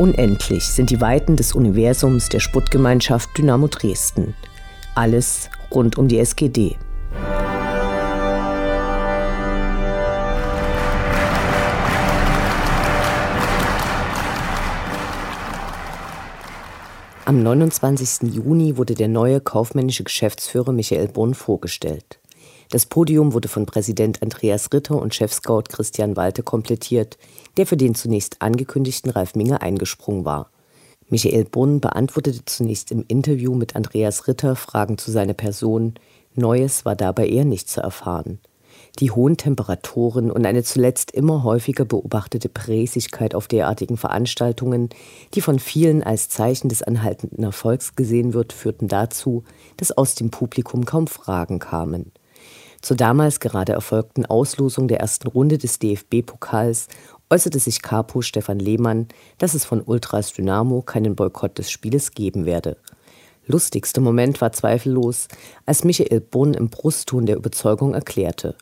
Unendlich sind die Weiten des Universums der Sputtgemeinschaft Dynamo Dresden. Alles rund um die SGD. Am 29. Juni wurde der neue kaufmännische Geschäftsführer Michael Brunn vorgestellt. Das Podium wurde von Präsident Andreas Ritter und Chefscout Christian Walte komplettiert, der für den zunächst angekündigten Ralf Minge eingesprungen war. Michael Brunn beantwortete zunächst im Interview mit Andreas Ritter Fragen zu seiner Person. Neues war dabei eher nicht zu erfahren. Die hohen Temperaturen und eine zuletzt immer häufiger beobachtete Präsigkeit auf derartigen Veranstaltungen, die von vielen als Zeichen des anhaltenden Erfolgs gesehen wird, führten dazu, dass aus dem Publikum kaum Fragen kamen. Zur damals gerade erfolgten Auslosung der ersten Runde des DFB-Pokals äußerte sich Capo Stefan Lehmann, dass es von Ultras Dynamo keinen Boykott des Spieles geben werde. Lustigster Moment war zweifellos, als Michael Brunn im Brustton der Überzeugung erklärte: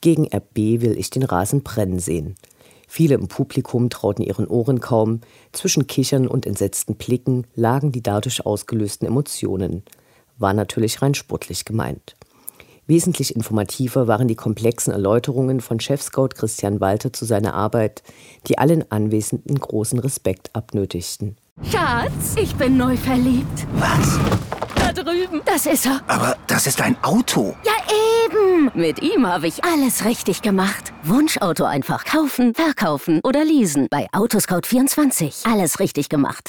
Gegen RB will ich den Rasen brennen sehen. Viele im Publikum trauten ihren Ohren kaum, zwischen Kichern und entsetzten Blicken lagen die dadurch ausgelösten Emotionen. War natürlich rein sportlich gemeint. Wesentlich informativer waren die komplexen Erläuterungen von Chefscout Christian Walter zu seiner Arbeit, die allen Anwesenden großen Respekt abnötigten. Schatz, ich bin neu verliebt. Was? Da drüben. Das ist er. Aber das ist ein Auto. Ja, eben. Mit ihm habe ich alles richtig gemacht. Wunschauto einfach kaufen, verkaufen oder leasen. Bei Autoscout24. Alles richtig gemacht.